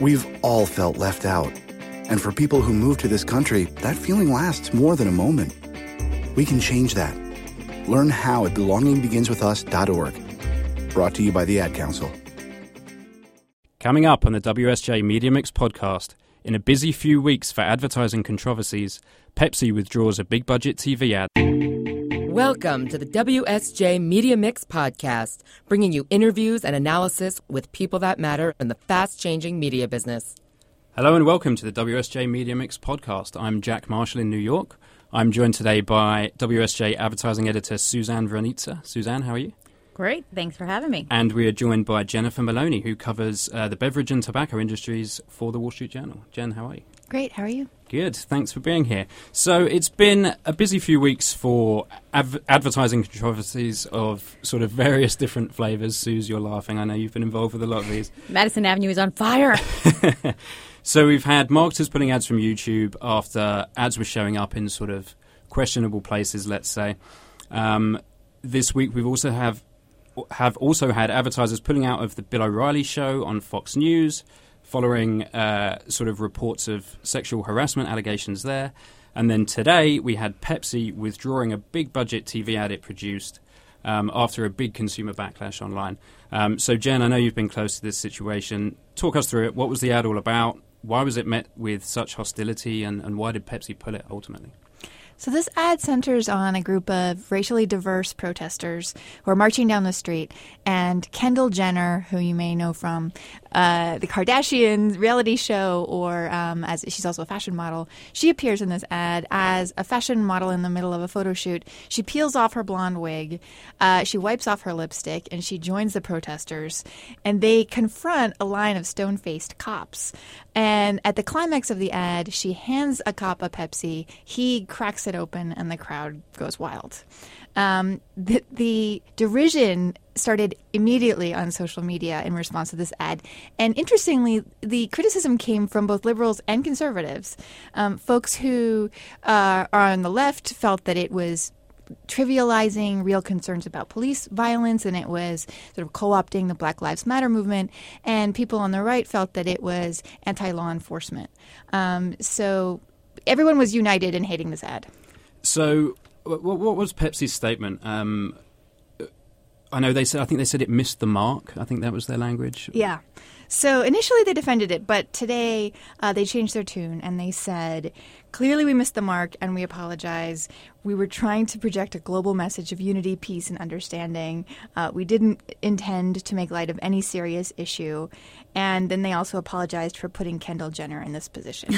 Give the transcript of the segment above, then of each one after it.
We've all felt left out. And for people who move to this country, that feeling lasts more than a moment. We can change that. Learn how at belongingbeginswithus.org. Brought to you by the Ad Council. Coming up on the WSJ Media Mix podcast, in a busy few weeks for advertising controversies, Pepsi withdraws a big budget TV ad. Welcome to the WSJ Media Mix podcast, bringing you interviews and analysis with people that matter in the fast changing media business. Hello and welcome to the WSJ Media Mix podcast. I'm Jack Marshall in New York. I'm joined today by WSJ advertising editor Suzanne Vranica. Suzanne, how are you? Great. Thanks for having me. And we are joined by Jennifer Maloney, who covers uh, the beverage and tobacco industries for the Wall Street Journal. Jen, how are you? Great. How are you? Good. Thanks for being here. So it's been a busy few weeks for advertising controversies of sort of various different flavors. Suze, you're laughing. I know you've been involved with a lot of these. Madison Avenue is on fire. so we've had marketers putting ads from YouTube after ads were showing up in sort of questionable places, let's say. Um, this week we've also have have also had advertisers pulling out of the Bill O'Reilly show on Fox News, following uh, sort of reports of sexual harassment allegations there. And then today we had Pepsi withdrawing a big budget TV ad it produced um, after a big consumer backlash online. Um, so, Jen, I know you've been close to this situation. Talk us through it. What was the ad all about? Why was it met with such hostility, and, and why did Pepsi pull it ultimately? So, this ad centers on a group of racially diverse protesters who are marching down the street. And Kendall Jenner, who you may know from uh, the Kardashians reality show, or um, as she's also a fashion model, she appears in this ad as a fashion model in the middle of a photo shoot. She peels off her blonde wig, uh, she wipes off her lipstick, and she joins the protesters. And they confront a line of stone faced cops. And at the climax of the ad, she hands a cop a Pepsi. He cracks it open, and the crowd goes wild. Um, the, the derision started immediately on social media in response to this ad. And interestingly, the criticism came from both liberals and conservatives. Um, folks who uh, are on the left felt that it was trivializing real concerns about police violence and it was sort of co opting the Black Lives Matter movement. And people on the right felt that it was anti law enforcement. Um, so everyone was united in hating this ad. So, what, what was Pepsi's statement? Um, I know they said. I think they said it missed the mark. I think that was their language. Yeah. So initially they defended it, but today uh, they changed their tune and they said, clearly we missed the mark and we apologize. We were trying to project a global message of unity, peace, and understanding. Uh, we didn't intend to make light of any serious issue. And then they also apologized for putting Kendall Jenner in this position.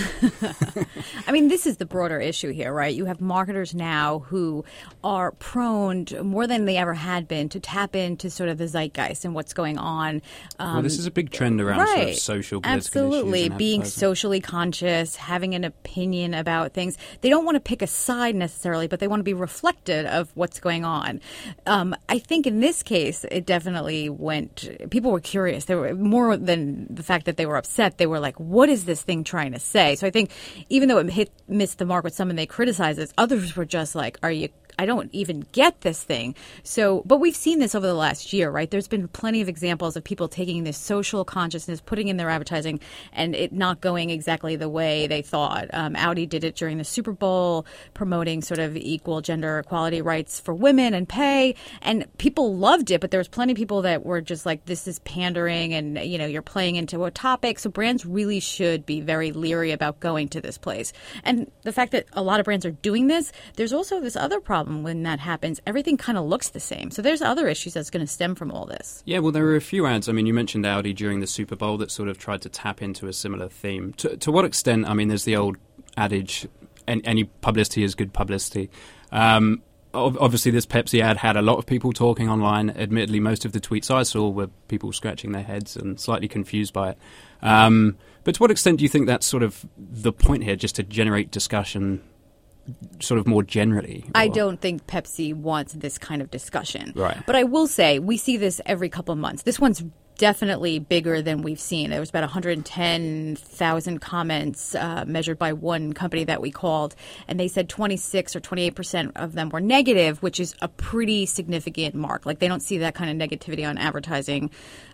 I mean, this is the broader issue here, right? You have marketers now who are prone, to, more than they ever had been, to tap into sort of the zeitgeist and what's going on. Um, well, this is a big trend around right. sort of social, absolutely being socially conscious, having an opinion about things. They don't want to pick a side necessarily, but they want to be reflected of what's going on. Um, I think in this case, it definitely went. People were curious. They were more than the fact that they were upset. They were like, "What is this thing trying to say?" So I think even though it hit missed the mark with some and they criticized it, others were just like, "Are you I don't even get this thing. So, but we've seen this over the last year, right? There's been plenty of examples of people taking this social consciousness, putting in their advertising, and it not going exactly the way they thought. Um, Audi did it during the Super Bowl, promoting sort of equal gender equality rights for women and pay, and people loved it. But there was plenty of people that were just like, "This is pandering," and you know, you're playing into a topic. So brands really should be very leery about going to this place. And the fact that a lot of brands are doing this, there's also this other problem problem when that happens. Everything kind of looks the same. So there's other issues that's going to stem from all this. Yeah, well, there were a few ads. I mean, you mentioned Audi during the Super Bowl that sort of tried to tap into a similar theme. To, to what extent? I mean, there's the old adage any publicity is good publicity. Um, obviously, this Pepsi ad had a lot of people talking online. Admittedly, most of the tweets I saw were people scratching their heads and slightly confused by it. Um, but to what extent do you think that's sort of the point here, just to generate discussion sort of more generally? Or? I don't think Pepsi wants this kind of discussion. Right. But I will say we see this every couple of months. This one's definitely bigger than we've seen. There was about 110,000 comments uh, measured by one company that we called, and they said 26 or 28 percent of them were negative, which is a pretty significant mark. Like they don't see that kind of negativity on advertising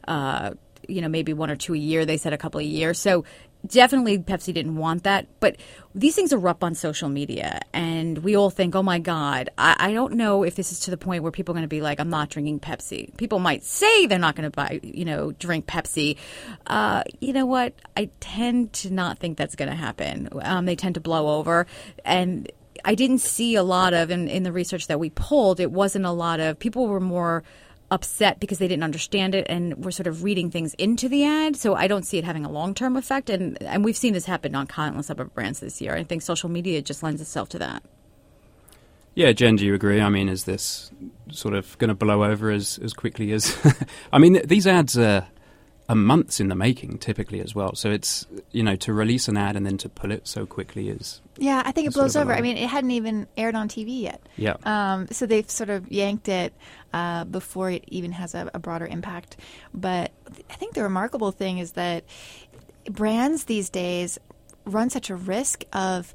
uh, you know, maybe one or two a year. They said a couple a year. So definitely Pepsi didn't want that. But these things erupt on social media, and we all think, oh my God, I, I don't know if this is to the point where people are going to be like, I'm not drinking Pepsi. People might say they're not going to buy, you know, drink Pepsi. Uh, you know what? I tend to not think that's going to happen. Um, they tend to blow over. And I didn't see a lot of, in, in the research that we pulled, it wasn't a lot of, people were more upset because they didn't understand it and were sort of reading things into the ad. So I don't see it having a long term effect. And, and we've seen this happen on countless other brands this year. I think social media just lends itself to that. Yeah, Jen, do you agree? I mean, is this sort of going to blow over as, as quickly as. I mean, these ads are, are months in the making typically as well. So it's, you know, to release an ad and then to pull it so quickly is. Yeah, I think it blows over. I mean, it hadn't even aired on TV yet. Yeah. Um, so they've sort of yanked it uh, before it even has a, a broader impact. But I think the remarkable thing is that brands these days run such a risk of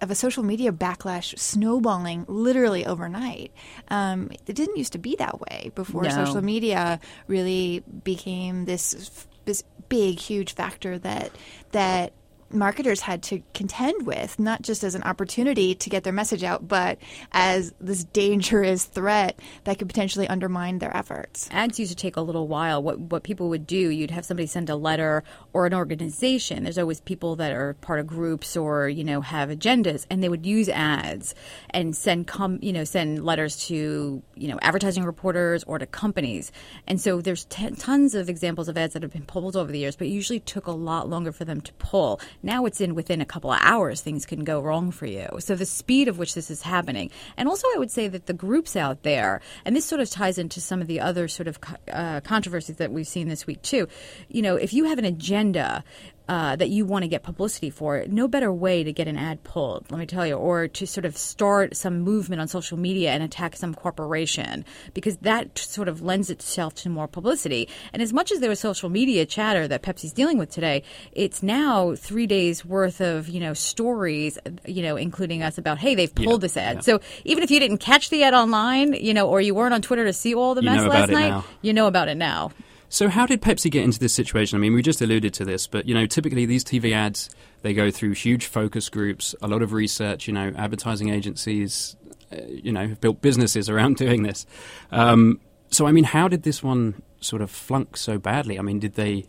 of a social media backlash snowballing literally overnight. Um, it didn't used to be that way before No. social media really became this this big, huge factor that that marketers had to contend with, not just as an opportunity to get their message out, but as this dangerous threat that could potentially undermine their efforts. ads used to take a little while. What what people would do, you'd have somebody send a letter or an organization. There's always people that are part of groups or you know have agendas, and they would use ads and send com you know send letters to you know advertising reporters or to companies. And so there's t- tons of examples of ads that have been pulled over the years, but it usually took a lot longer for them to pull. Now it's in within a couple of hours, things can go wrong for you. So the speed of which this is happening, and also I would say that the groups out there, and this sort of ties into some of the other sort of uh, controversies that we've seen this week too. You know, if you have an agenda. Uh, that you want to get publicity for, no better way to get an ad pulled, let me tell you, or to sort of start some movement on social media and attack some corporation, because that sort of lends itself to more publicity. And as much as there was social media chatter that Pepsi's dealing with today, it's now three days worth of you know stories, you know, including us about hey they've pulled Yeah, this ad. yeah. So even if you didn't catch the ad online, you know, or you weren't on Twitter to see all the You mess last night, you know about it now. So how did Pepsi get into this situation? I mean, we just alluded to this, but you know, typically these TV ads they go through huge focus groups, a lot of research. You know, advertising agencies, uh, you know, have built businesses around doing this. Um, so I mean, how did this one sort of flunk so badly? I mean, did they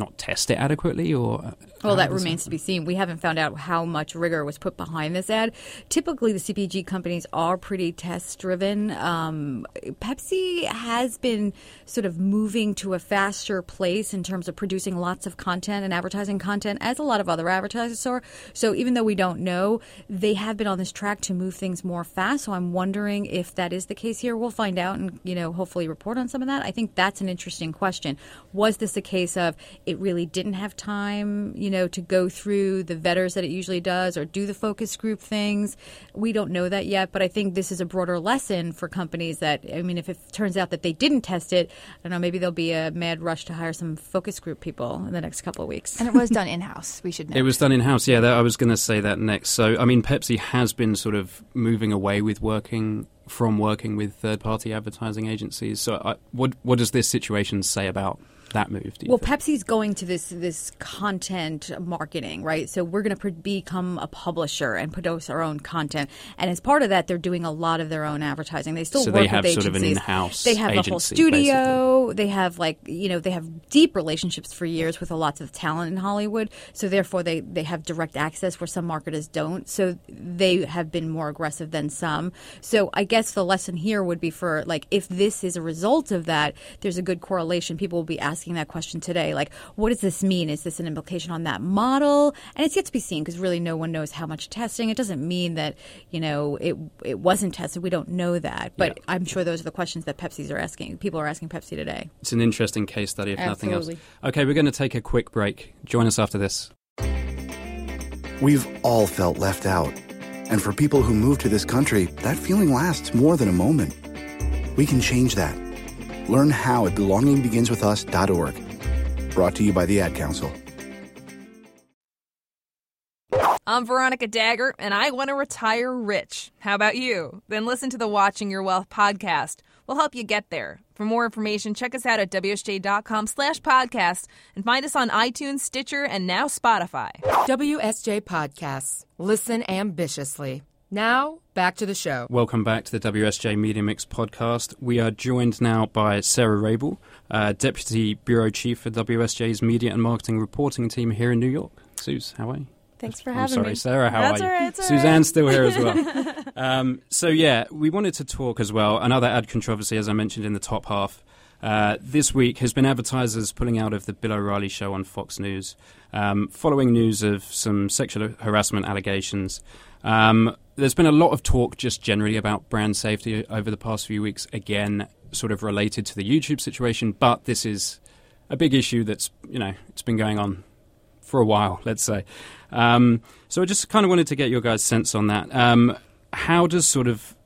not test it adequately, or uh, Well, that remains to be seen. We haven't found out how much rigor was put behind this ad. Typically, the CPG companies are pretty test driven. Um, Pepsi has been sort of moving to a faster place in terms of producing lots of content and advertising content, as a lot of other advertisers are. So, even though we don't know, they have been on this track to move things more fast. So, I'm wondering if that is the case here. We'll find out and, you know, hopefully report on some of that. I think that's an interesting question. Was this a case of it really didn't have time, you know, to go through the vetters that it usually does or do the focus group things? We don't know that yet, but I think this is a broader lesson for companies that, I mean, if it turns out that they didn't test it, I don't know, maybe there'll be a mad rush to hire some focus group people in the next couple of weeks. And it was done in house, we should know. It was done in house. Yeah, that, I was going to say that next. So, I mean, Pepsi has been sort of moving away with working from working with third-party advertising agencies. So, I, what what does this situation say about that move? Well, think? Pepsi's going to this this content marketing, right? So we're going to pr- become a publisher and produce our own content, and as part of that, they're doing a lot of their own advertising. They still So work they have with sort of an agencies. in-house They have a whole agency, studio. They have like you know they have deep relationships for years with a lots of talent in Hollywood. So therefore, they they have direct access where some marketers don't. So they have been more aggressive than some. So I guess the lesson here would be for like if this is a result of that, there's a good correlation. People will be asking that question today, like what does this mean? Is this an implication on that model? And it's yet to be seen because really no one knows how much testing. It doesn't mean that you know it it wasn't tested. We don't know that, but Yeah. I'm sure those are the questions that Pepsi's are asking. People are asking Pepsi today. It's an interesting case study, if nothing else. Okay, we're going to take a quick break. Join us after this. We've all felt left out. And for people who move to this country, that feeling lasts more than a moment. We can change that. Learn how at belongingbeginswithus.org. Brought to you by the Ad Council. I'm Veronica Dagher, and I want to retire rich. How about you? Then listen to the Watching Your Wealth podcast. We'll help you get there. For more information, check us out at WSJ.com slash podcast and find us on iTunes, Stitcher, and now Spotify. WSJ Podcasts. Listen ambitiously. Now, back to the show. Welcome back to the WSJ Media Mix podcast. We are joined now by Sarah Rabil, uh, Deputy Bureau Chief for WSJ's Media and Marketing Reporting Team here in New York. Suze, how are you? Thanks for I'm having sorry, me. Sarah. How That's are you? all right, it's Suzanne's right. still here as well. um, so yeah, we wanted to talk as well. Another ad controversy, as I mentioned in the top half, uh, this week has been advertisers pulling out of the Bill O'Reilly show on Fox News, um, following news of some sexual harassment allegations. Um, there's been a lot of talk just generally about brand safety over the past few weeks. Again, sort of related to the YouTube situation, but this is a big issue that's you know it's been going on for a while, let's say. Um, so I just kind of wanted to get your guys' sense on that. Um, how does sort of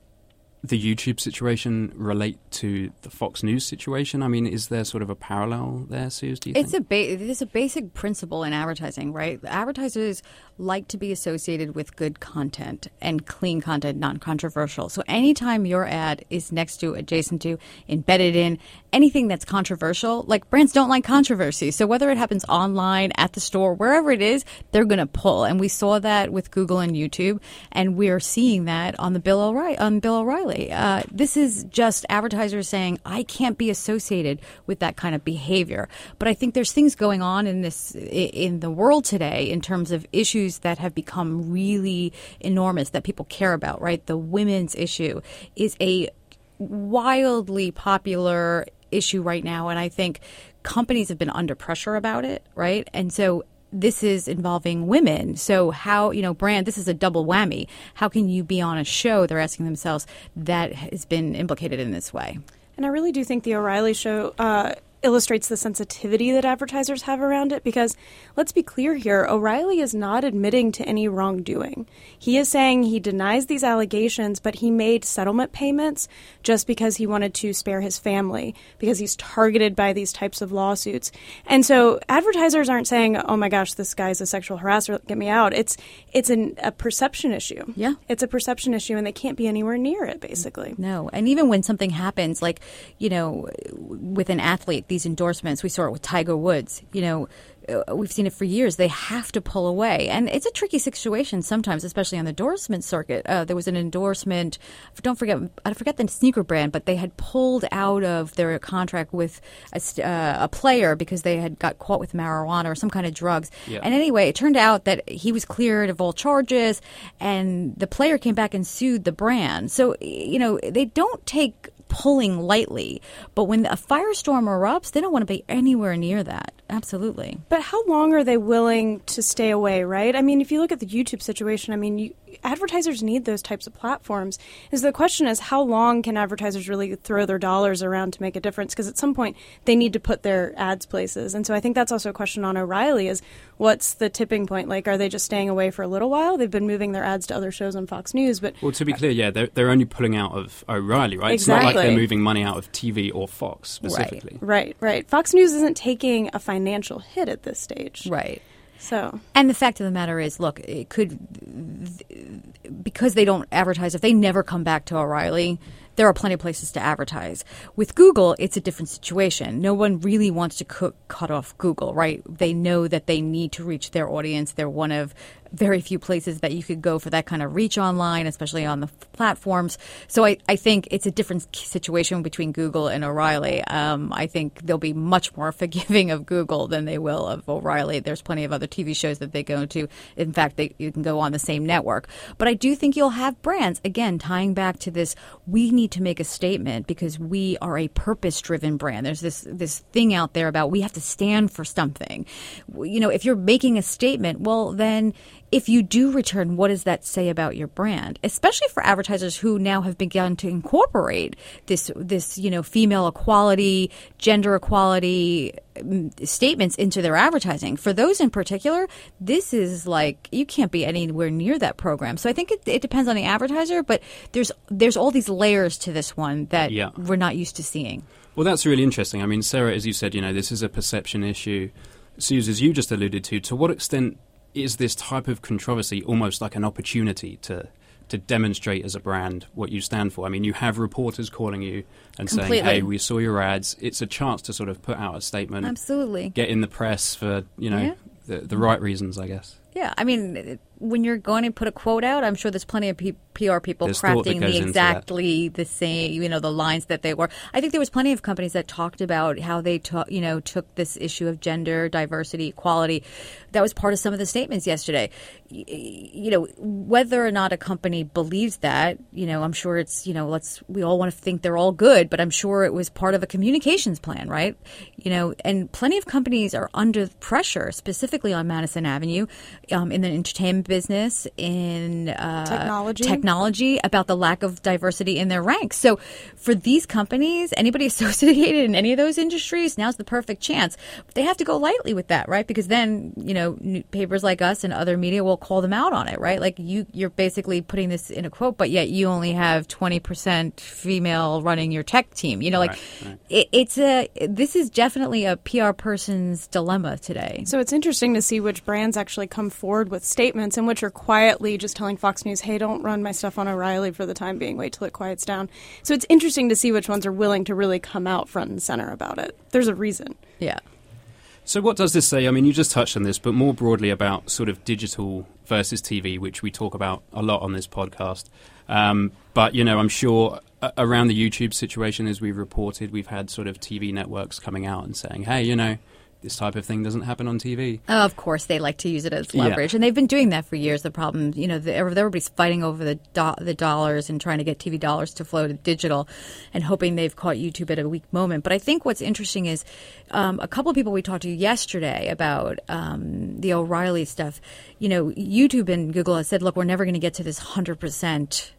the YouTube situation relate to the Fox News situation? I mean, is there sort of a parallel there, Suze? Do you It's think? a ba- it's a basic principle in advertising, right? Advertisers like to be associated with good content and clean content, non-controversial. So anytime your ad is next to, adjacent to, embedded in anything that's controversial, like brands don't like controversy. So whether it happens online, at the store, wherever it is, they're going to pull. And we saw that with Google and YouTube, and we're seeing that on the Bill O'Reilly. On Bill O'Reilly, uh, this is just advertisers saying, "I can't be associated with that kind of behavior." But I think there's things going on in this in the world today in terms of issues that have become really enormous that people care about. Right, the women's issue is a wildly popular issue right now, and I think companies have been under pressure about it. Right, and so this is involving women. So how, you know, brand, this is a double whammy. How can you be on a show, they're asking themselves, that has been implicated in this way? And I really do think the O'Reilly show uh, illustrates the sensitivity that advertisers have around it because let's be clear here O'Reilly is not admitting to any wrongdoing. He is saying he denies these allegations, but he made settlement payments just because he wanted to spare his family, because he's targeted by these types of lawsuits. And so advertisers aren't saying, oh my gosh, this guy's a sexual harasser, get me out. It's, it's an, a perception issue. Yeah. It's a perception issue, and they can't be anywhere near it, basically. No. And even when something happens, like, you know, with an athlete, these endorsements, we saw it with Tiger Woods, you know, uh, we've seen it for years. They have to pull away. And it's a tricky situation sometimes, especially on the endorsement circuit. Uh, there was an endorsement, don't forget, I forget the sneaker brand, but they had pulled out of their contract with a, uh, a player because they had got caught with marijuana or some kind of drugs. Yeah. And anyway, it turned out that he was cleared of all charges, and the player came back and sued the brand. So, you know, they don't take pulling lightly, but when a firestorm erupts, they don't want to be anywhere near that. Absolutely. But how long are they willing to stay away, right? I mean, if you look at the YouTube situation, I mean, you, advertisers need those types of platforms. Is the question is how long can advertisers really throw their dollars around to make a difference? Because at some point they need to put their ads places, and so I think that's also a question on O'Reilly: is what's the tipping point? Like, are they just staying away for a little while? They've been moving their ads to other shows on Fox News, but Well, to be clear, yeah, they're, they're only pulling out of O'Reilly, right? It's not like they're moving money out of TV or Fox specifically. Right, right, right. Fox News isn't taking a financial hit at this stage, Right. So And the fact of the matter is, look, it could because they don't advertise. If they never come back to O'Reilly, there are plenty of places to advertise. With Google, it's a different situation. No one really wants to cu- cut off Google, right? They know that they need to reach their audience. They're one of very few places that you could go for that kind of reach online, especially on the platforms. So I, I think it's a different situation between Google and O'Reilly. Um, I think they'll be much more forgiving of Google than they will of O'Reilly. There's plenty of other TV shows that they go to. In fact, they, you can go on the same network. But I do think you'll have brands, again, tying back to this, we need to make a statement because we are a purpose driven brand. There's this, this thing out there about we have to stand for something. You know, if you're making a statement, well, then if you do return, what does that say about your brand? Especially for advertisers who now have begun to incorporate this, this you know, female equality, gender equality um, statements into their advertising. For those in particular, this is like you can't be anywhere near that program. So I think it, it depends on the advertiser, but there's there's all these layers to this one that Yeah. we're not used to seeing. Well, that's really interesting. I mean, Sarah, as you said, you know, this is a perception issue. Suze, as you just alluded to, to what extent is this type of controversy almost like an opportunity to to demonstrate as a brand what you stand for. I mean, you have reporters calling you and Completely. saying, "Hey, we saw your ads." It's a chance to sort of put out a statement, Absolutely. get in the press for you know Yeah. the, the right reasons, I guess. Yeah, I mean, when you're going to put a quote out, I'm sure there's plenty of P- PR people There's crafting the exactly the same, you know, the lines that they were. I think there was plenty of companies that talked about how they took, you know, took this issue of gender, diversity, equality. That was part of some of the statements yesterday. Y- You know, whether or not a company believes that, you know, I'm sure it's, you know, let's we all want to think they're all good, but I'm sure it was part of a communications plan, right? You know, and plenty of companies are under pressure, specifically on Madison Avenue, um, in the entertainment business, in uh, Technology. technology, about the lack of diversity in their ranks. So, for these companies, anybody associated in any of those industries, now's the perfect chance. But they have to go lightly with that, right? Because then, you know, papers like us and other media will call them out on it, right? Like you, you're basically putting this in a quote, but yet you only have 20% female running your tech team. You know, like Right, right. It, it's a. This is definitely a PR person's dilemma today. So it's interesting to see which brands actually come forward with statements and which are quietly just telling Fox News, hey, don't run my stuff on O'Reilly for the time being, wait till it quiets down. So it's interesting to see which ones are willing to really come out front and center about it. There's a reason. Yeah. So, what does this say? I mean, you just touched on this, but more broadly about sort of digital versus TV, which we talk about a lot on this podcast. Um, but, you know, I'm sure around the YouTube situation, as we've reported, we've had sort of TV networks coming out and saying, hey, you know, this type of thing doesn't happen on TV. Oh, Of course, they like to use it as Yeah. leverage, and they've been doing that for years. The problem, you know, the, everybody's fighting over the do- the dollars and trying to get TV dollars to flow to digital, and hoping they've caught YouTube at a weak moment. But I think what's interesting is um, a couple of people we talked to yesterday about um, the O'Reilly stuff. You know, YouTube and Google have said, "Look, we're never going to get to this hundred percent."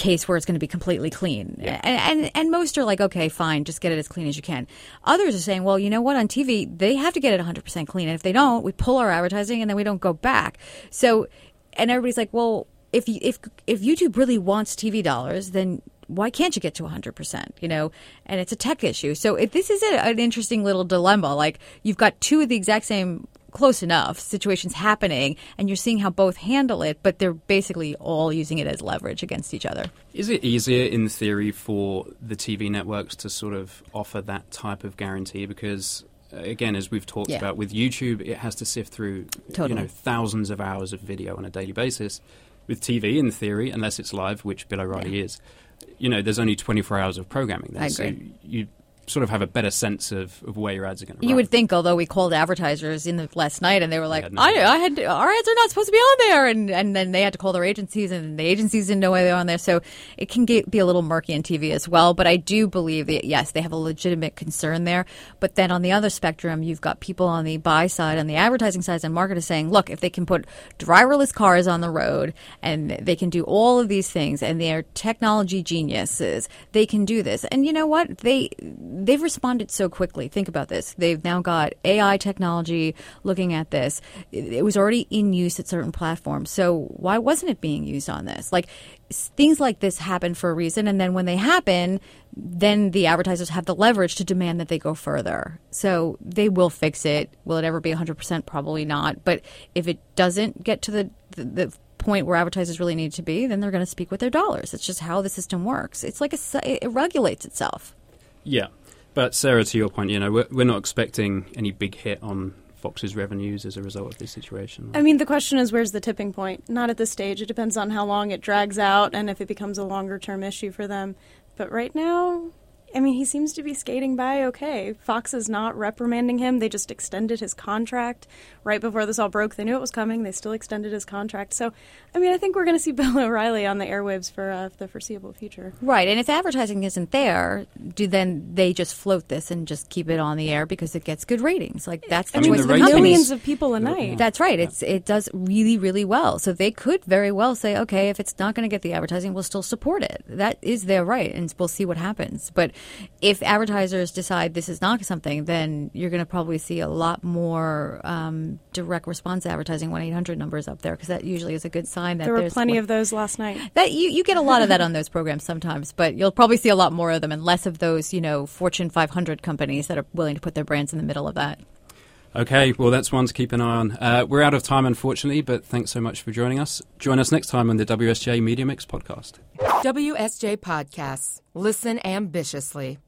Case where it's going to be completely clean. And, and and most are like, okay, fine, just get it as clean as you can. Others are saying, well, you know what, on TV they have to get it 100% clean, and if they don't, we pull our advertising and then we don't go back. So, and everybody's like, well, if you, if if YouTube really wants TV dollars, then why can't you get to 100%? You know, and it's a tech issue. So it, this is a, an interesting little dilemma. Like you've got two of the exact same close enough situations happening and you're seeing how both handle it but they're basically all using it as leverage against each other Is it easier in theory for the TV networks to sort of offer that type of guarantee? Because again, as we've talked Yeah. about with YouTube, it has to sift through you know thousands of hours of video on a daily basis. With TV, in theory, unless it's live, which Bill O'Reilly is, you know, there's only 24 hours of programming there. I So you sort of have a better sense of, of where your ads are going to you would think although we called advertisers in the last night and they were like had no I. I had our ads are not supposed to be on there. And, and then they had to call their agencies and the agencies didn't know why they were on there. So it can get, be a little murky in tv as well. But i do believe that yes they have a legitimate concern there. But then on the other spectrum you've got people on the buy side on the advertising side and marketers saying look if they can put driverless cars on the road and they can do all of these things and they're technology geniuses they can do this. And you know what? They they've responded so quickly. Think about this. They've now got ai technology looking at this. It, was already in use at certain platforms. So why wasn't it being used on this? Like things like this happen for a reason and then when they happen then the advertisers have the leverage to demand that they go further. So they will fix it. Will it ever be 100% probably not. But if it doesn't get to the, the, the point where advertisers really need to be then they're going to speak with their dollars. It's just how the system works. It's like a, it regulates itself. Yeah, but Sarah, to your point, you know, we're, we're not expecting any big hit on Fox's revenues as a result of this situation. I mean, the question is where's the tipping point? Not at this stage. It depends on how long it drags out and if it becomes a longer term issue for them. But right now, I mean, he seems to be skating by okay. Fox is not reprimanding him. They just extended his contract right before this all broke. They knew it was coming. They still extended his contract. So, I mean, I think we're going to see Bill O'Reilly on the airwaves for uh, the foreseeable future. Right, and if advertising isn't there, do then they just float this and just keep it on the air because it gets good ratings? Like that's the I mean, choice the of Millions of people a night. That's right. It's it does really really well. So they could very well say, okay, if it's not going to get the advertising, we'll still support it. That is their right, and we'll see what happens. But if advertisers decide this is not something, then you're going to probably see a lot more um, direct response advertising. One eight hundred numbers up there because that usually is a good sign that there were plenty of those last night. that you, you get a lot of that on those programs sometimes, but you'll probably see a lot more of them and less of those, you know, Fortune 500 companies that are willing to put their brands in the middle of that. Okay, well, that's one to keep an eye on. Uh, we're out of time, unfortunately, but thanks so much for joining us. Join us next time on the WSJ Media Mix podcast. WSJ Podcasts. Listen ambitiously.